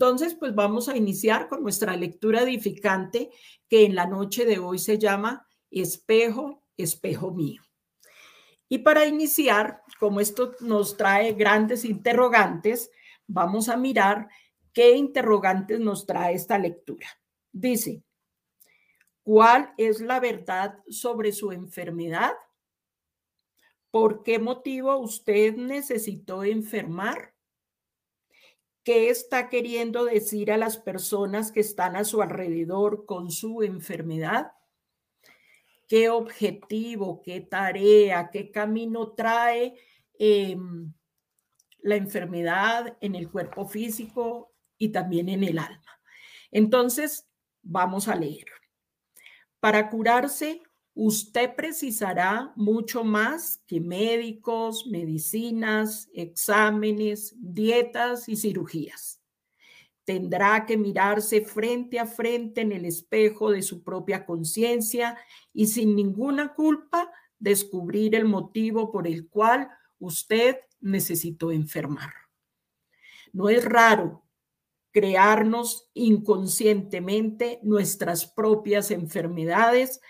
Entonces, pues vamos a iniciar con nuestra lectura edificante que en la noche de hoy se llama Espejo, espejo mío. Y para iniciar, como esto nos trae grandes interrogantes, vamos a mirar qué interrogantes nos trae esta lectura. Dice, ¿cuál es la verdad sobre su enfermedad? ¿Por qué motivo usted necesitó enfermar? ¿Qué está queriendo decir a las personas que están a su alrededor con su enfermedad? ¿Qué objetivo, qué tarea, qué camino trae em, la enfermedad en el cuerpo físico y también en el alma? Entonces, vamos a leer. Para curarse, usted precisará mucho más que médicos, medicinas, exámenes, dietas y cirugías. Tendrá que mirarse frente a frente en el espejo de su propia conciencia y sin ninguna culpa descubrir el motivo por el cual usted necesitó enfermar. No es raro crearnos inconscientemente nuestras propias enfermedades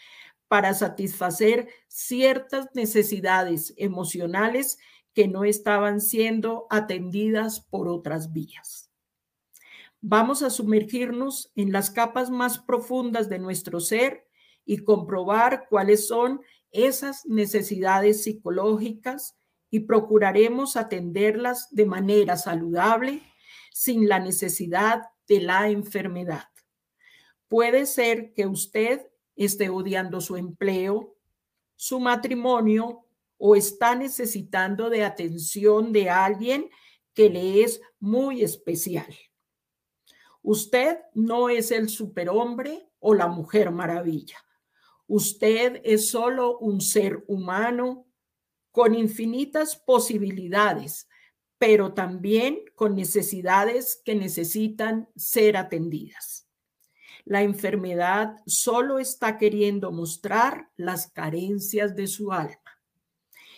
para satisfacer ciertas necesidades emocionales que no estaban siendo atendidas por otras vías. Vamos a sumergirnos en las capas más profundas de nuestro ser y comprobar cuáles son esas necesidades psicológicas y procuraremos atenderlas de manera saludable sin la necesidad de la enfermedad. Puede ser que usted esté odiando su empleo, su matrimonio o está necesitando de atención de alguien que le es muy especial. Usted no es el superhombre o la mujer maravilla. Usted es solo un ser humano con infinitas posibilidades, pero también con necesidades que necesitan ser atendidas. La enfermedad solo está queriendo mostrar las carencias de su alma.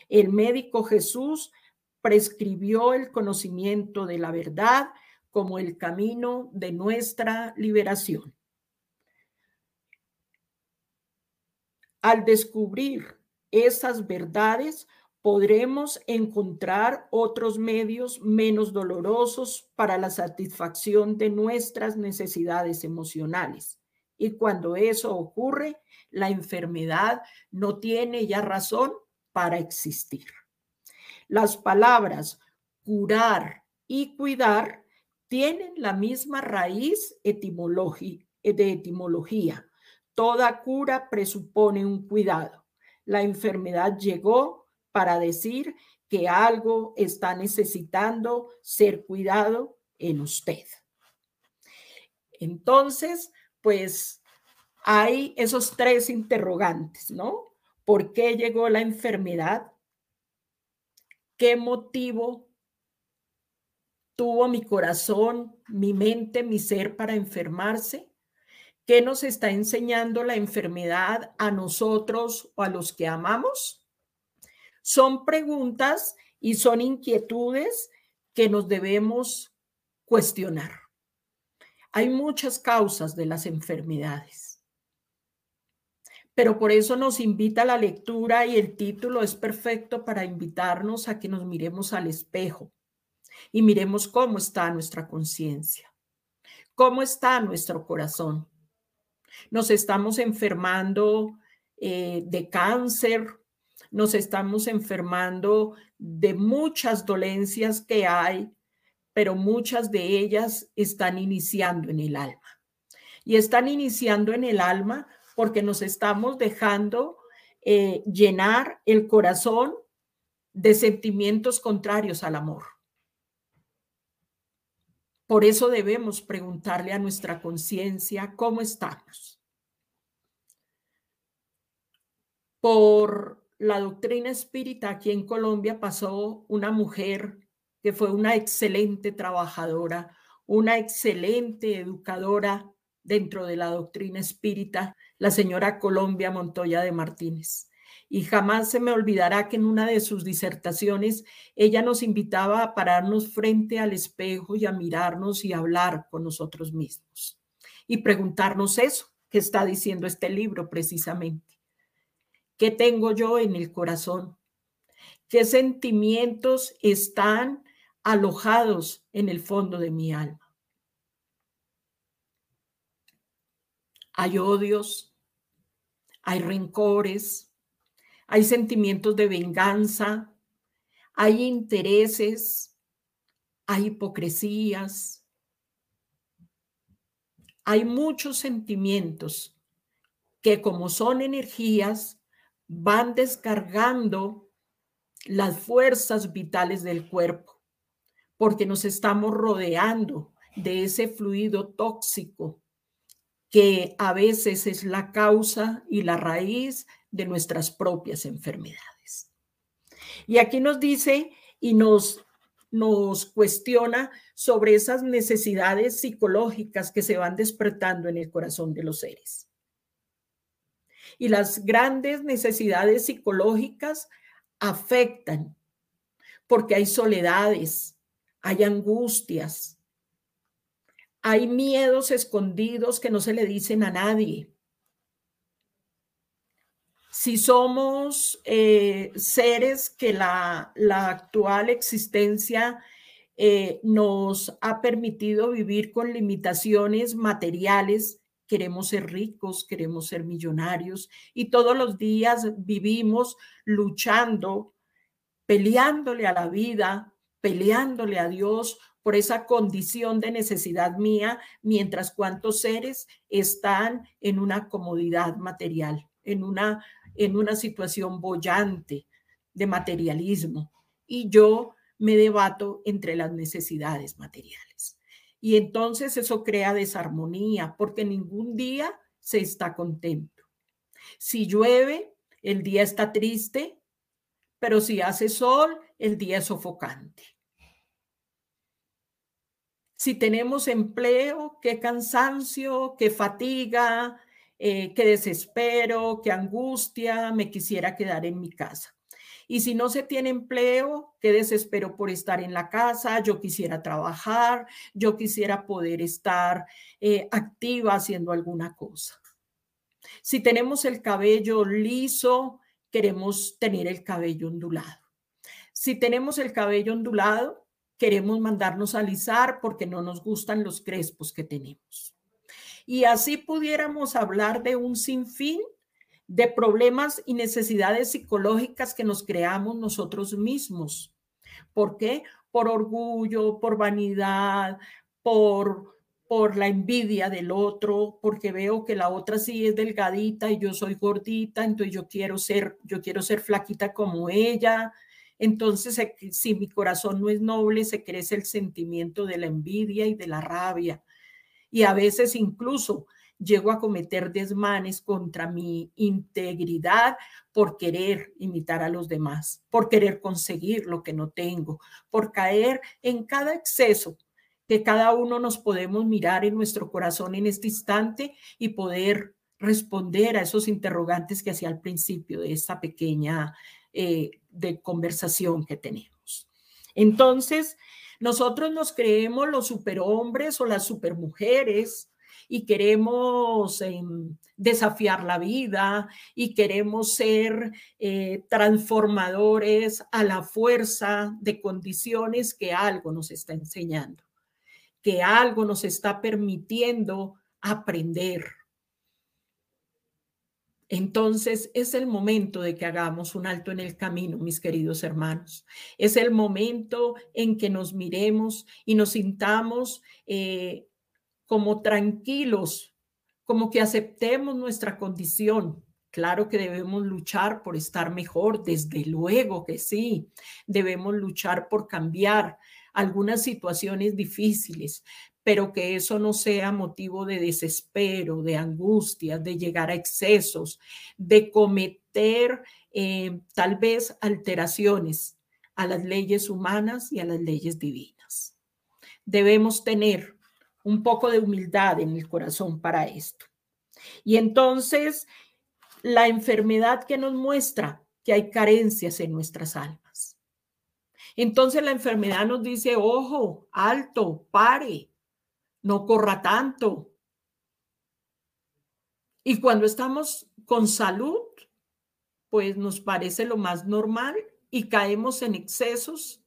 El médico Jesús prescribió el conocimiento de la verdad como el camino de nuestra liberación. Al descubrir esas verdades, podremos encontrar otros medios menos dolorosos para la satisfacción de nuestras necesidades emocionales. Y cuando eso ocurre, la enfermedad no tiene ya razón para existir. Las palabras curar y cuidar tienen la misma raíz de etimología. Toda cura presupone un cuidado. La enfermedad llegó para decir que algo está necesitando ser cuidado en usted. Entonces, pues hay esos tres interrogantes, ¿no? ¿Por qué llegó la enfermedad? ¿Qué motivo tuvo mi corazón, mi mente, mi ser para enfermarse? ¿Qué nos está enseñando la enfermedad a nosotros o a los que amamos? Son preguntas y son inquietudes que nos debemos cuestionar. Hay muchas causas de las enfermedades, pero por eso nos invita la lectura y el título es perfecto para invitarnos a que nos miremos al espejo y miremos cómo está nuestra conciencia, cómo está nuestro corazón. Nos estamos enfermando eh, de cáncer, nos estamos enfermando de muchas dolencias que hay, pero muchas de ellas están iniciando en el alma. Y están iniciando en el alma porque nos estamos dejando eh, llenar el corazón de sentimientos contrarios al amor. Por eso debemos preguntarle a nuestra conciencia cómo estamos. Por la doctrina espírita aquí en Colombia pasó una mujer que fue una excelente trabajadora, una excelente educadora dentro de la doctrina espírita, la señora Colombia Montoya de Martínez. Y jamás se me olvidará que en una de sus disertaciones ella nos invitaba a pararnos frente al espejo y a mirarnos y hablar con nosotros mismos. Y preguntarnos eso que está diciendo este libro precisamente. ¿Qué tengo yo en el corazón? ¿Qué sentimientos están alojados en el fondo de mi alma? Hay odios, hay rencores, hay sentimientos de venganza, hay intereses, hay hipocresías, hay muchos sentimientos que como son energías van descargando las fuerzas vitales del cuerpo, porque nos estamos rodeando de ese fluido tóxico que a veces es la causa y la raíz de nuestras propias enfermedades. Y aquí nos dice y nos, nos cuestiona sobre esas necesidades psicológicas que se van despertando en el corazón de los seres. Y las grandes necesidades psicológicas afectan porque hay soledades, hay angustias, hay miedos escondidos que no se le dicen a nadie. Si somos eh, seres que la, actual existencia eh, nos ha permitido vivir con limitaciones materiales, queremos ser ricos, queremos ser millonarios y todos los días vivimos luchando, peleándole a la vida, peleándole a Dios por esa condición de necesidad mía, mientras cuantos seres están en una comodidad material, en una en una situación bollante de materialismo y yo me debato entre las necesidades materiales. Y entonces eso crea desarmonía porque ningún día se está contento. Si llueve, el día está triste, pero si hace sol, el día es sofocante. Si tenemos empleo, qué cansancio, qué fatiga, eh, qué desespero, qué angustia, me quisiera quedar en mi casa. Y si no se tiene empleo, qué desespero por estar en la casa, yo quisiera trabajar, yo quisiera poder estar eh, activa haciendo alguna cosa. Si tenemos el cabello liso, queremos tener el cabello ondulado. Si tenemos el cabello ondulado, queremos mandarnos a alisar porque no nos gustan los crespos que tenemos. Y así pudiéramos hablar de un sinfín de problemas y necesidades psicológicas que nos creamos nosotros mismos. ¿Por qué? Por orgullo, por vanidad, por, por la envidia del otro, porque veo que la otra sí es delgadita y yo soy gordita, entonces yo quiero ser, yo quiero ser flaquita como ella. Entonces, si mi corazón no es noble, se crece el sentimiento de la envidia y de la rabia y a veces incluso llego a cometer desmanes contra mi integridad por querer imitar a los demás, por querer conseguir lo que no tengo, por caer en cada exceso que cada uno nos podemos mirar en nuestro corazón en este instante y poder responder a esos interrogantes que hacía al principio de esta pequeña eh, de conversación que tenemos. Entonces, nosotros nos creemos los superhombres o las supermujeres y queremos em, desafiar la vida y queremos ser eh, transformadores a la fuerza de condiciones que algo nos está enseñando, que algo nos está permitiendo aprender entonces es el momento de que hagamos un alto en el camino, mis queridos hermanos. Es el momento en que nos miremos y nos sintamos eh, como tranquilos, como que aceptemos nuestra condición. Claro que debemos luchar por estar mejor, desde luego que sí. Debemos luchar por cambiar algunas situaciones difíciles, pero que eso no sea motivo de desespero, de angustia, de llegar a excesos, de cometer eh, tal vez alteraciones a las leyes humanas y a las leyes divinas. Debemos tener un poco de humildad en el corazón para esto. Y entonces, la enfermedad que nos muestra que hay carencias en nuestras almas. Entonces la enfermedad nos dice, ojo, alto, pare, no corra tanto. Y cuando estamos con salud, pues nos parece lo más normal y caemos en excesos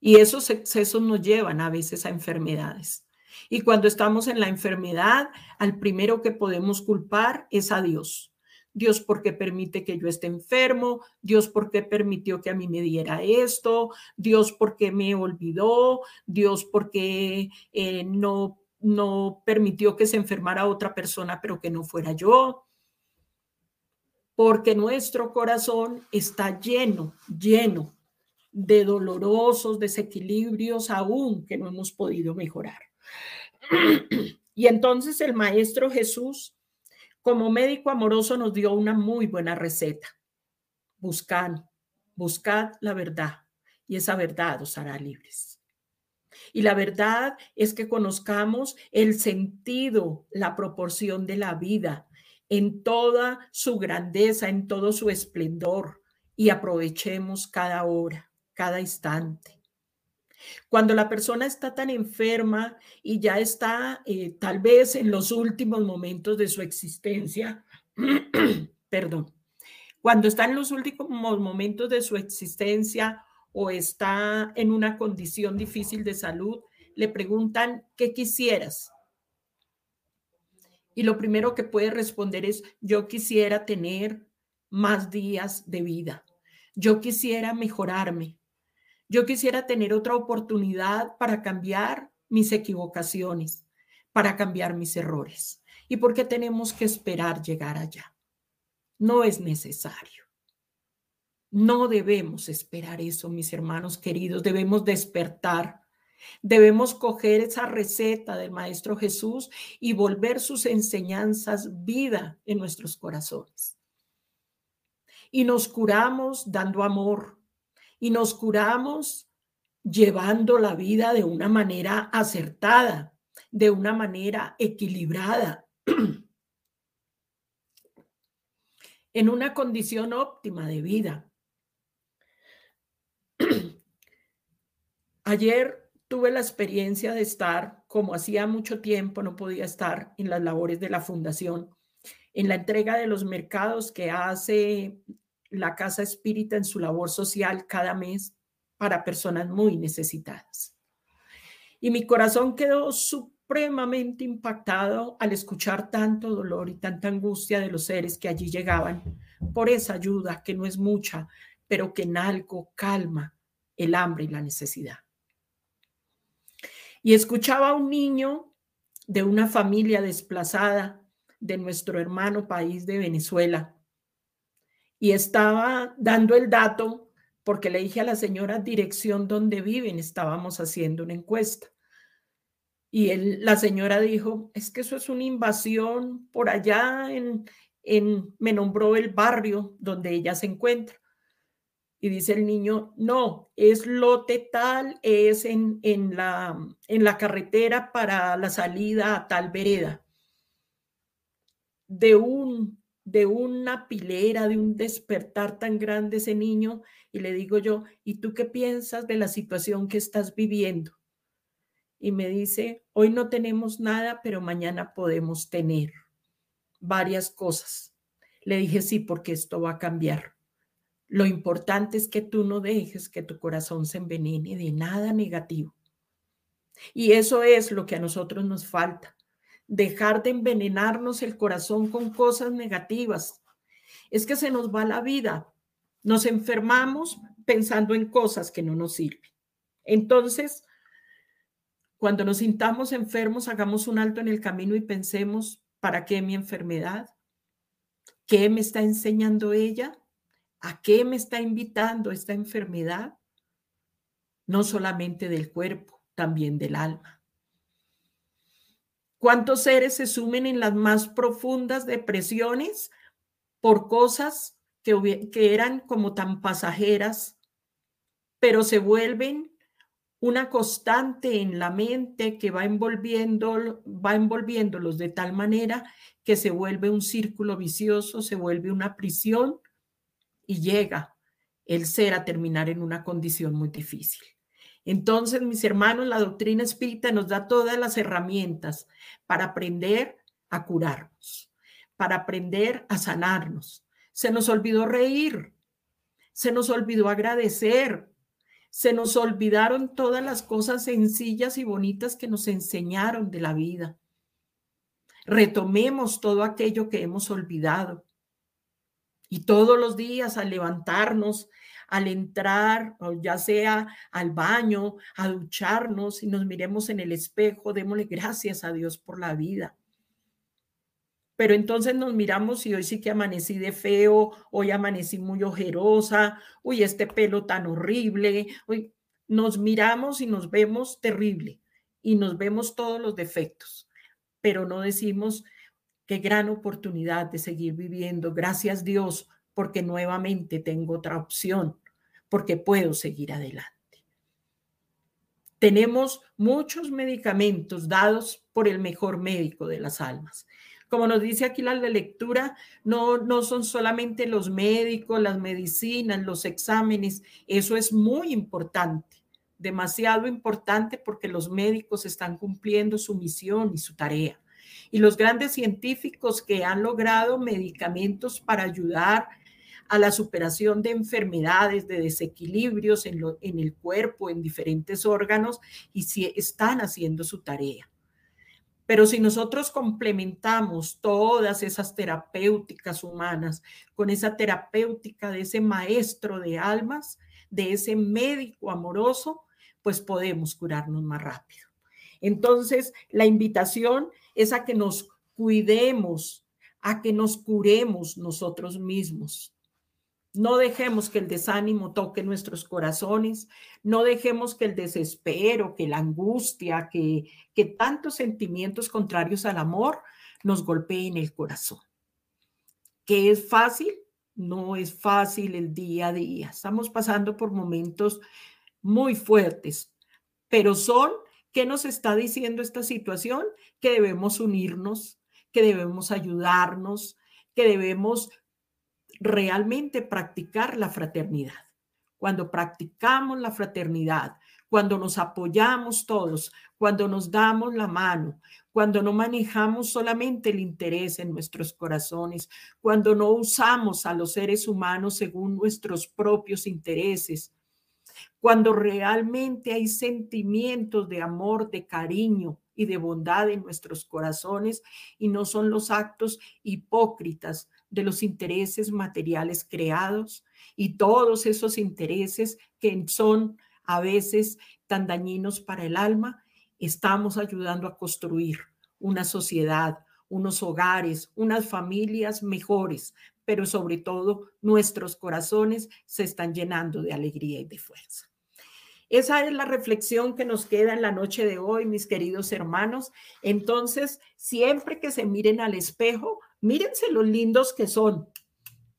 y esos excesos nos llevan a veces a enfermedades. Y cuando estamos en la enfermedad, al primero que podemos culpar es a Dios. Dios porque permite que yo esté enfermo, Dios porque permitió que a mí me diera esto, Dios porque me olvidó, Dios porque eh, no, no permitió que se enfermara otra persona, pero que no fuera yo. Porque nuestro corazón está lleno, lleno de dolorosos desequilibrios aún que no hemos podido mejorar. Y entonces el Maestro Jesús como médico amoroso nos dio una muy buena receta. Buscad, buscad la verdad y esa verdad os hará libres. Y la verdad es que conozcamos el sentido, la proporción de la vida en toda su grandeza, en todo su esplendor y aprovechemos cada hora, cada instante. Cuando la persona está tan enferma y ya está eh, tal vez en los últimos momentos de su existencia, perdón, cuando está en los últimos momentos de su existencia o está en una condición difícil de salud, le preguntan, ¿qué quisieras? Y lo primero que puede responder es, yo quisiera tener más días de vida. Yo quisiera mejorarme. Yo quisiera tener otra oportunidad para cambiar mis equivocaciones, para cambiar mis errores. ¿Y por qué tenemos que esperar llegar allá? No es necesario. No debemos esperar eso, mis hermanos queridos. Debemos despertar. Debemos coger esa receta del Maestro Jesús y volver sus enseñanzas vida en nuestros corazones. Y nos curamos dando amor, y nos curamos llevando la vida de una manera acertada, de una manera equilibrada, en una condición óptima de vida. Ayer tuve la experiencia de estar, como hacía mucho tiempo no podía estar en las labores de la fundación, en la entrega de los mercados que hace la Casa Espírita en su labor social cada mes para personas muy necesitadas. Y mi corazón quedó supremamente impactado al escuchar tanto dolor y tanta angustia de los seres que allí llegaban por esa ayuda que no es mucha, pero que en algo calma el hambre y la necesidad. Y escuchaba a un niño de una familia desplazada de nuestro hermano país de Venezuela y estaba dando el dato porque le dije a la señora dirección donde viven, estábamos haciendo una encuesta. Y la señora dijo, es que eso es una invasión por allá en, en, me nombró el barrio donde ella se encuentra. Y dice el niño, no, es lote tal, es en, en, la, en la carretera para la salida a tal vereda. De un de una pilera, de un despertar tan grande ese niño y le digo yo, ¿y tú qué piensas de la situación que estás viviendo? Y me dice, hoy no tenemos nada, pero mañana podemos tener varias cosas. Le dije, sí, porque esto va a cambiar. Lo importante es que tú no dejes que tu corazón se envenene de nada negativo. Y eso es lo que a nosotros nos falta dejar de envenenarnos el corazón con cosas negativas. Es que se nos va la vida. Nos enfermamos pensando en cosas que no nos sirven. Entonces, cuando nos sintamos enfermos, hagamos un alto en el camino y pensemos, ¿para qué mi enfermedad? ¿Qué me está enseñando ella? ¿A qué me está invitando esta enfermedad? No solamente del cuerpo, también del alma. ¿Cuántos seres se sumen en las más profundas depresiones por cosas que, eran como tan pasajeras, pero se vuelven una constante en la mente que va envolviendo, va envolviéndolos de tal manera que se vuelve un círculo vicioso, se vuelve una prisión y llega el ser a terminar en una condición muy difícil. Entonces, mis hermanos, la doctrina espírita nos da todas las herramientas para aprender a curarnos, para aprender a sanarnos. Se nos olvidó reír, se nos olvidó agradecer, se nos olvidaron todas las cosas sencillas y bonitas que nos enseñaron de la vida. Retomemos todo aquello que hemos olvidado. Y todos los días al levantarnos, al entrar, o ya sea al baño, a ducharnos y nos miremos en el espejo, démosle gracias a Dios por la vida. Pero entonces nos miramos y hoy sí que amanecí de feo, hoy amanecí muy ojerosa, uy, este pelo tan horrible, hoy nos miramos y nos vemos terrible y nos vemos todos los defectos, pero no decimos qué gran oportunidad de seguir viviendo. Gracias Dios porque nuevamente tengo otra opción, porque puedo seguir adelante. Tenemos muchos medicamentos dados por el mejor médico de las almas. Como nos dice aquí la lectura, no, no son solamente los médicos, las medicinas, los exámenes, eso es muy importante, demasiado importante porque los médicos están cumpliendo su misión y su tarea. Y los grandes científicos que han logrado medicamentos para ayudar a la superación de enfermedades, de desequilibrios en, en el cuerpo, en diferentes órganos, y si están haciendo su tarea. Pero si nosotros complementamos todas esas terapéuticas humanas con esa terapéutica de ese maestro de almas, de ese médico amoroso, pues podemos curarnos más rápido. Entonces, la invitación es a que nos cuidemos, a que nos curemos nosotros mismos. No dejemos que el desánimo toque nuestros corazones, no dejemos que el desespero, que la angustia, que, que tantos sentimientos contrarios al amor nos golpeen el corazón. ¿Qué es fácil? No es fácil el día a día. Estamos pasando por momentos muy fuertes, pero son, ¿qué nos está diciendo esta situación? Que debemos unirnos, que debemos ayudarnos, que debemos realmente practicar la fraternidad. Cuando practicamos la fraternidad, cuando nos apoyamos todos, cuando nos damos la mano, cuando no manejamos solamente el interés en nuestros corazones, cuando no usamos a los seres humanos según nuestros propios intereses, cuando realmente hay sentimientos de amor, de cariño y de bondad en nuestros corazones y no son los actos hipócritas de los intereses materiales creados y todos esos intereses que son a veces tan dañinos para el alma, estamos ayudando a construir una sociedad, unos hogares, unas familias mejores, pero sobre todo nuestros corazones se están llenando de alegría y de fuerza. Esa es la reflexión que nos queda en la noche de hoy, mis queridos hermanos. Entonces, siempre que se miren al espejo, Mírense los lindos que son.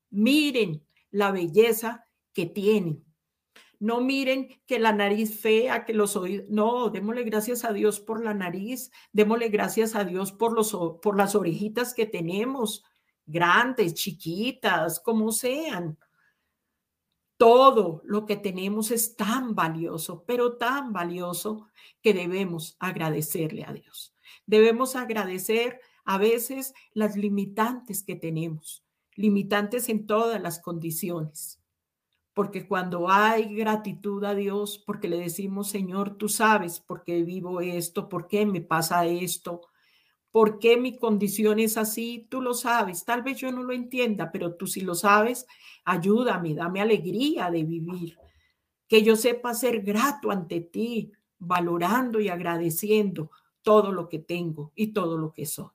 Miren la belleza que tienen. No miren que la nariz fea, que los oídos. No, démosle gracias a Dios por la nariz. Démosle gracias a Dios por, los, por las orejitas que tenemos, grandes, chiquitas, como sean. Todo lo que tenemos es tan valioso, pero tan valioso que debemos agradecerle a Dios. Debemos agradecer a veces las limitantes que tenemos, limitantes en todas las condiciones. Porque cuando hay gratitud a Dios, porque le decimos, Señor, tú sabes por qué vivo esto, por qué me pasa esto, por qué mi condición es así, tú lo sabes. Tal vez yo no lo entienda, pero tú sí lo sabes, ayúdame, dame alegría de vivir. Que yo sepa ser grato ante ti, valorando y agradeciendo todo lo que tengo y todo lo que soy.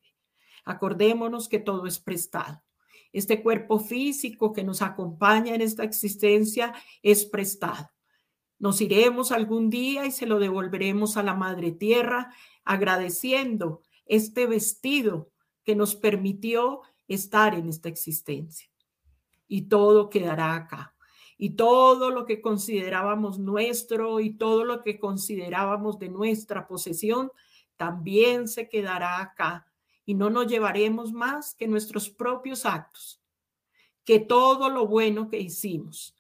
Acordémonos que todo es prestado. Este cuerpo físico que nos acompaña en esta existencia es prestado. Nos iremos algún día y se lo devolveremos a la Madre Tierra agradeciendo este vestido que nos permitió estar en esta existencia. Y todo quedará acá. Y todo lo que considerábamos nuestro y todo lo que considerábamos de nuestra posesión también se quedará acá y no nos llevaremos más que nuestros propios actos, que todo lo bueno que hicimos,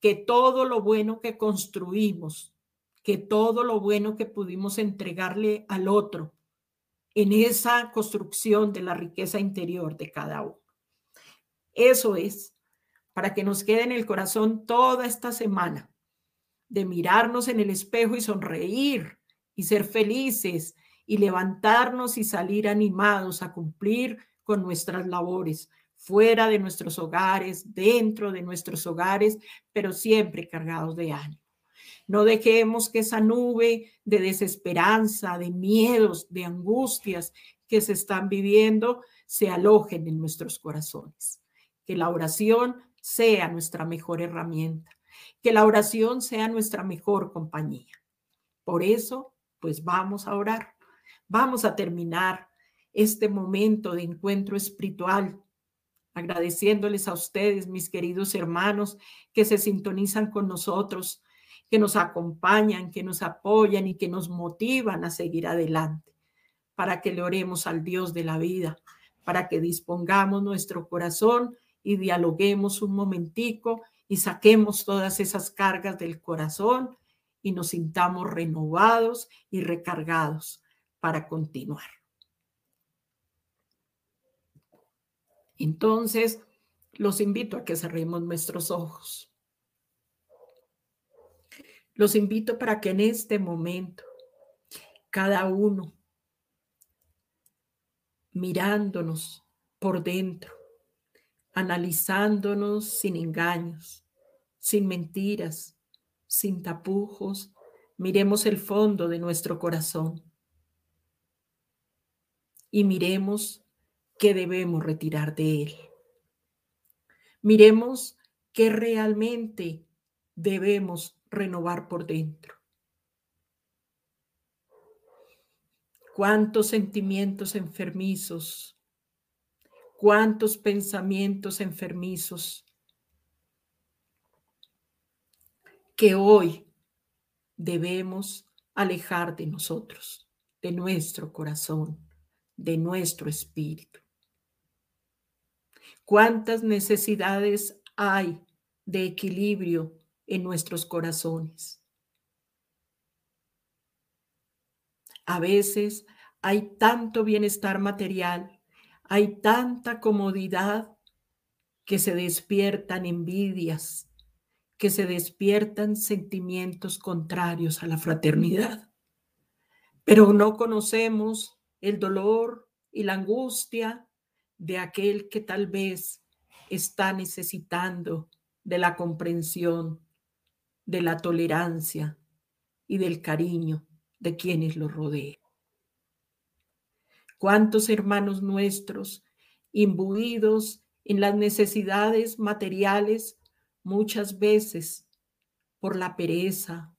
que todo lo bueno que construimos, que todo lo bueno que pudimos entregarle al otro en esa construcción de la riqueza interior de cada uno. Eso es, para que nos quede en el corazón toda esta semana, de mirarnos en el espejo y sonreír y ser felices y levantarnos y salir animados a cumplir con nuestras labores, fuera de nuestros hogares, dentro de nuestros hogares, pero siempre cargados de ánimo. No dejemos que esa nube de desesperanza, de miedos, de angustias que se están viviendo se alojen en nuestros corazones. Que la oración sea nuestra mejor herramienta. Que la oración sea nuestra mejor compañía. Por eso, pues vamos a orar. Vamos a terminar este momento de encuentro espiritual agradeciéndoles a ustedes, mis queridos hermanos, que se sintonizan con nosotros, que nos acompañan, que nos apoyan y que nos motivan a seguir adelante, para que le oremos al Dios de la vida, para que dispongamos nuestro corazón y dialoguemos un momentico y saquemos todas esas cargas del corazón y nos sintamos renovados y recargados para continuar. Entonces, los invito a que cerremos nuestros ojos. Los invito para que en este momento, cada uno, mirándonos por dentro, analizándonos sin engaños, sin mentiras, sin tapujos, miremos el fondo de nuestro corazón y miremos qué debemos retirar de él. Miremos qué realmente debemos renovar por dentro. Cuántos sentimientos enfermizos, cuántos pensamientos enfermizos que hoy debemos alejar de nosotros, de nuestro corazón, de nuestro espíritu. Cuántas necesidades hay de equilibrio en nuestros corazones. A veces hay tanto bienestar material, hay tanta comodidad que se despiertan envidias, que se despiertan sentimientos contrarios a la fraternidad. Pero no conocemos el dolor y la angustia de aquel que tal vez está necesitando de la comprensión, de la tolerancia y del cariño de quienes lo rodean. ¿Cuántos hermanos nuestros imbuidos en las necesidades materiales muchas veces por la pereza,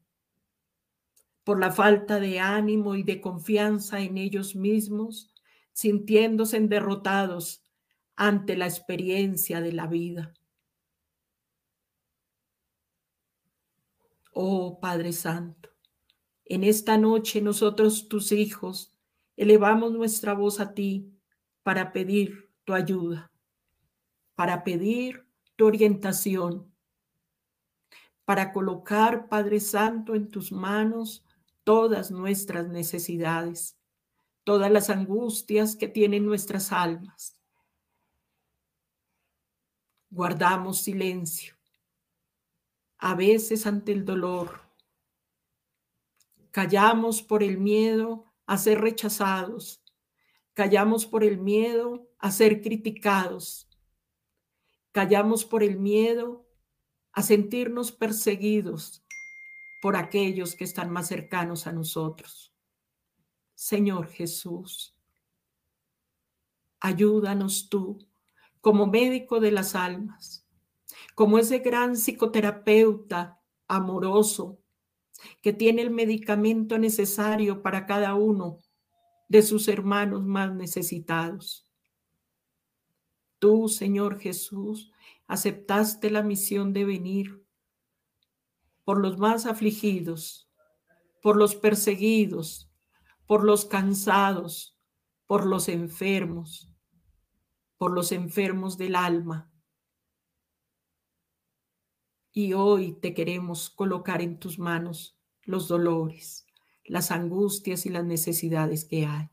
por la falta de ánimo y de confianza en ellos mismos, sintiéndose derrotados ante la experiencia de la vida. Oh Padre Santo, en esta noche nosotros, tus hijos, elevamos nuestra voz a ti para pedir tu ayuda, para pedir tu orientación, para colocar, Padre Santo, en tus manos todas nuestras necesidades todas las angustias que tienen nuestras almas. Guardamos silencio, a veces ante el dolor. Callamos por el miedo a ser rechazados. Callamos por el miedo a ser criticados. Callamos por el miedo a sentirnos perseguidos por aquellos que están más cercanos a nosotros. Señor Jesús. Ayúdanos tú como médico de las almas, como ese gran psicoterapeuta amoroso que tiene el medicamento necesario para cada uno de sus hermanos más necesitados. Tú, Señor Jesús, aceptaste la misión de venir por los más afligidos, por los perseguidos, por los cansados, por los enfermos, por los enfermos del alma. Y hoy te queremos colocar en tus manos los dolores, las angustias y las necesidades que hay.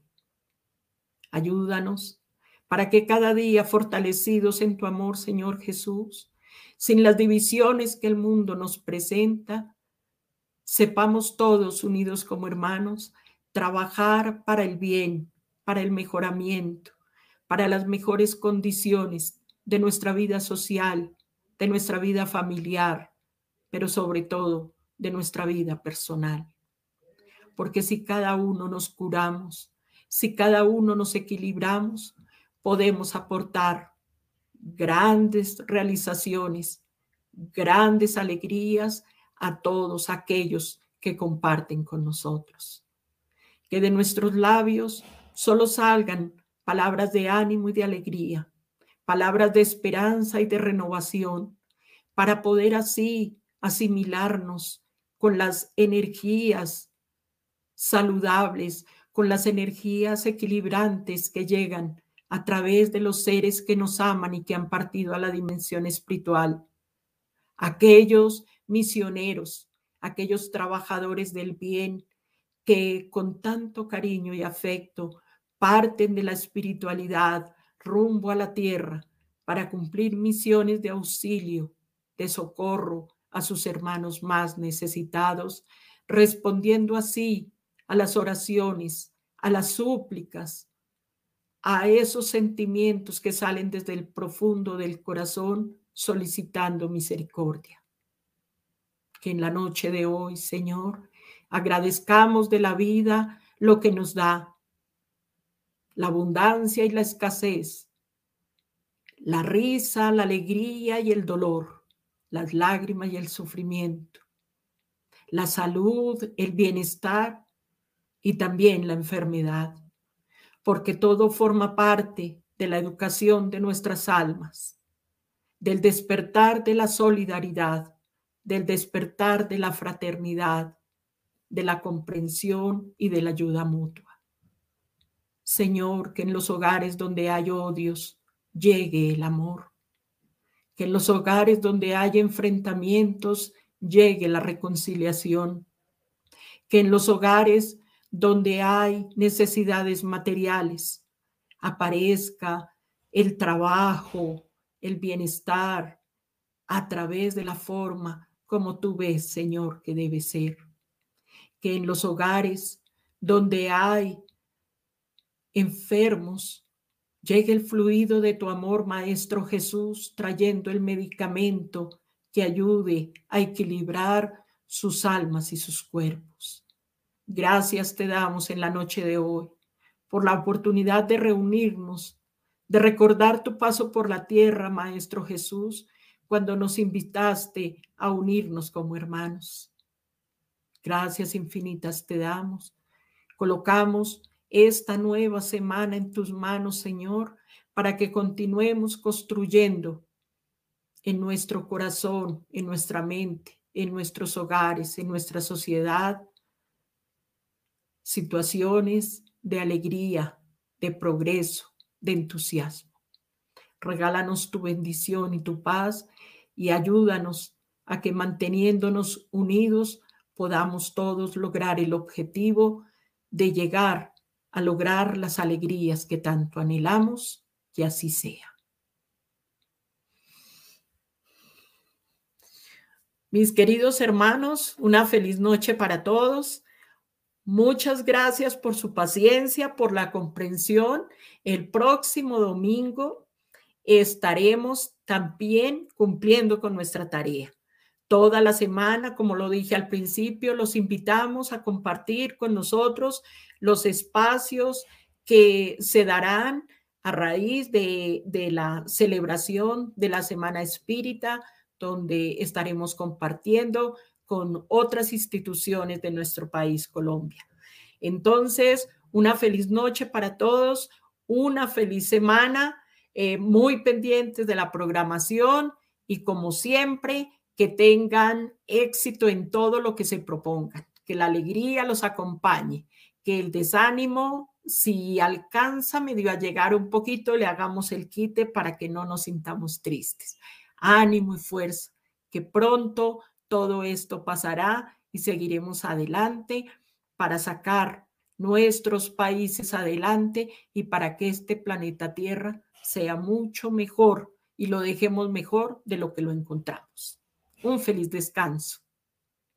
Ayúdanos para que cada día fortalecidos en tu amor, Señor Jesús, sin las divisiones que el mundo nos presenta, sepamos todos unidos como hermanos trabajar para el bien, para el mejoramiento, para las mejores condiciones de nuestra vida social, de nuestra vida familiar, pero sobre todo de nuestra vida personal. Porque si cada uno nos curamos, si cada uno nos equilibramos, podemos aportar grandes realizaciones, grandes alegrías a todos aquellos que comparten con nosotros. Que de nuestros labios solo salgan palabras de ánimo y de alegría, palabras de esperanza y de renovación, para poder así asimilarnos con las energías saludables, con las energías equilibrantes que llegan a través de los seres que nos aman y que han partido a la dimensión espiritual. Aquellos misioneros, aquellos trabajadores del bien que con tanto cariño y afecto parten de la espiritualidad rumbo a la tierra para cumplir misiones de auxilio, de socorro a sus hermanos más necesitados, respondiendo así a las oraciones, a las súplicas, a esos sentimientos que salen desde el profundo del corazón solicitando misericordia. Que en la noche de hoy, Señor, agradezcamos de la vida lo que nos da, la abundancia y la escasez, la risa, la alegría y el dolor, las lágrimas y el sufrimiento, la salud, el bienestar y también la enfermedad porque todo forma parte de la educación de nuestras almas, del despertar de la solidaridad, del despertar de la fraternidad, de la comprensión y de la ayuda mutua. Señor, que en los hogares donde hay odios llegue el amor, que en los hogares donde hay enfrentamientos llegue la reconciliación, que en los hogares donde hay necesidades materiales, aparezca el trabajo, el bienestar, a través de la forma como tú ves, Señor, que debe ser. Que en los hogares donde hay enfermos, llegue el fluido de tu amor, Maestro Jesús, trayendo el medicamento que ayude a equilibrar sus almas y sus cuerpos. Gracias te damos en la noche de hoy por la oportunidad de reunirnos, de recordar tu paso por la tierra, Maestro Jesús, cuando nos invitaste a unirnos como hermanos. Gracias infinitas te damos. Colocamos esta nueva semana en tus manos, Señor, para que continuemos construyendo en nuestro corazón, en nuestra mente, en nuestros hogares, en nuestra sociedad, situaciones de alegría, de progreso, de entusiasmo. Regálanos tu bendición y tu paz y ayúdanos a que manteniéndonos unidos podamos todos lograr el objetivo de llegar a lograr las alegrías que tanto anhelamos, que así sea. Mis queridos hermanos, una feliz noche para todos. Muchas gracias por su paciencia, por la comprensión. El próximo domingo estaremos también cumpliendo con nuestra tarea. Toda la semana, como lo dije al principio, los invitamos a compartir con nosotros los espacios que se darán a raíz de, la celebración de la Semana Espírita, donde estaremos compartiendo con otras instituciones de nuestro país, Colombia. Entonces, una feliz noche para todos, una feliz semana, eh, muy pendientes de la programación y como siempre, que tengan éxito en todo lo que se propongan, que la alegría los acompañe, que el desánimo, si alcanza medio a llegar un poquito, le hagamos el quite para que no nos sintamos tristes. Ánimo y fuerza, que pronto todo esto pasará y seguiremos adelante para sacar nuestros países adelante y para que este planeta Tierra sea mucho mejor y lo dejemos mejor de lo que lo encontramos un feliz descanso.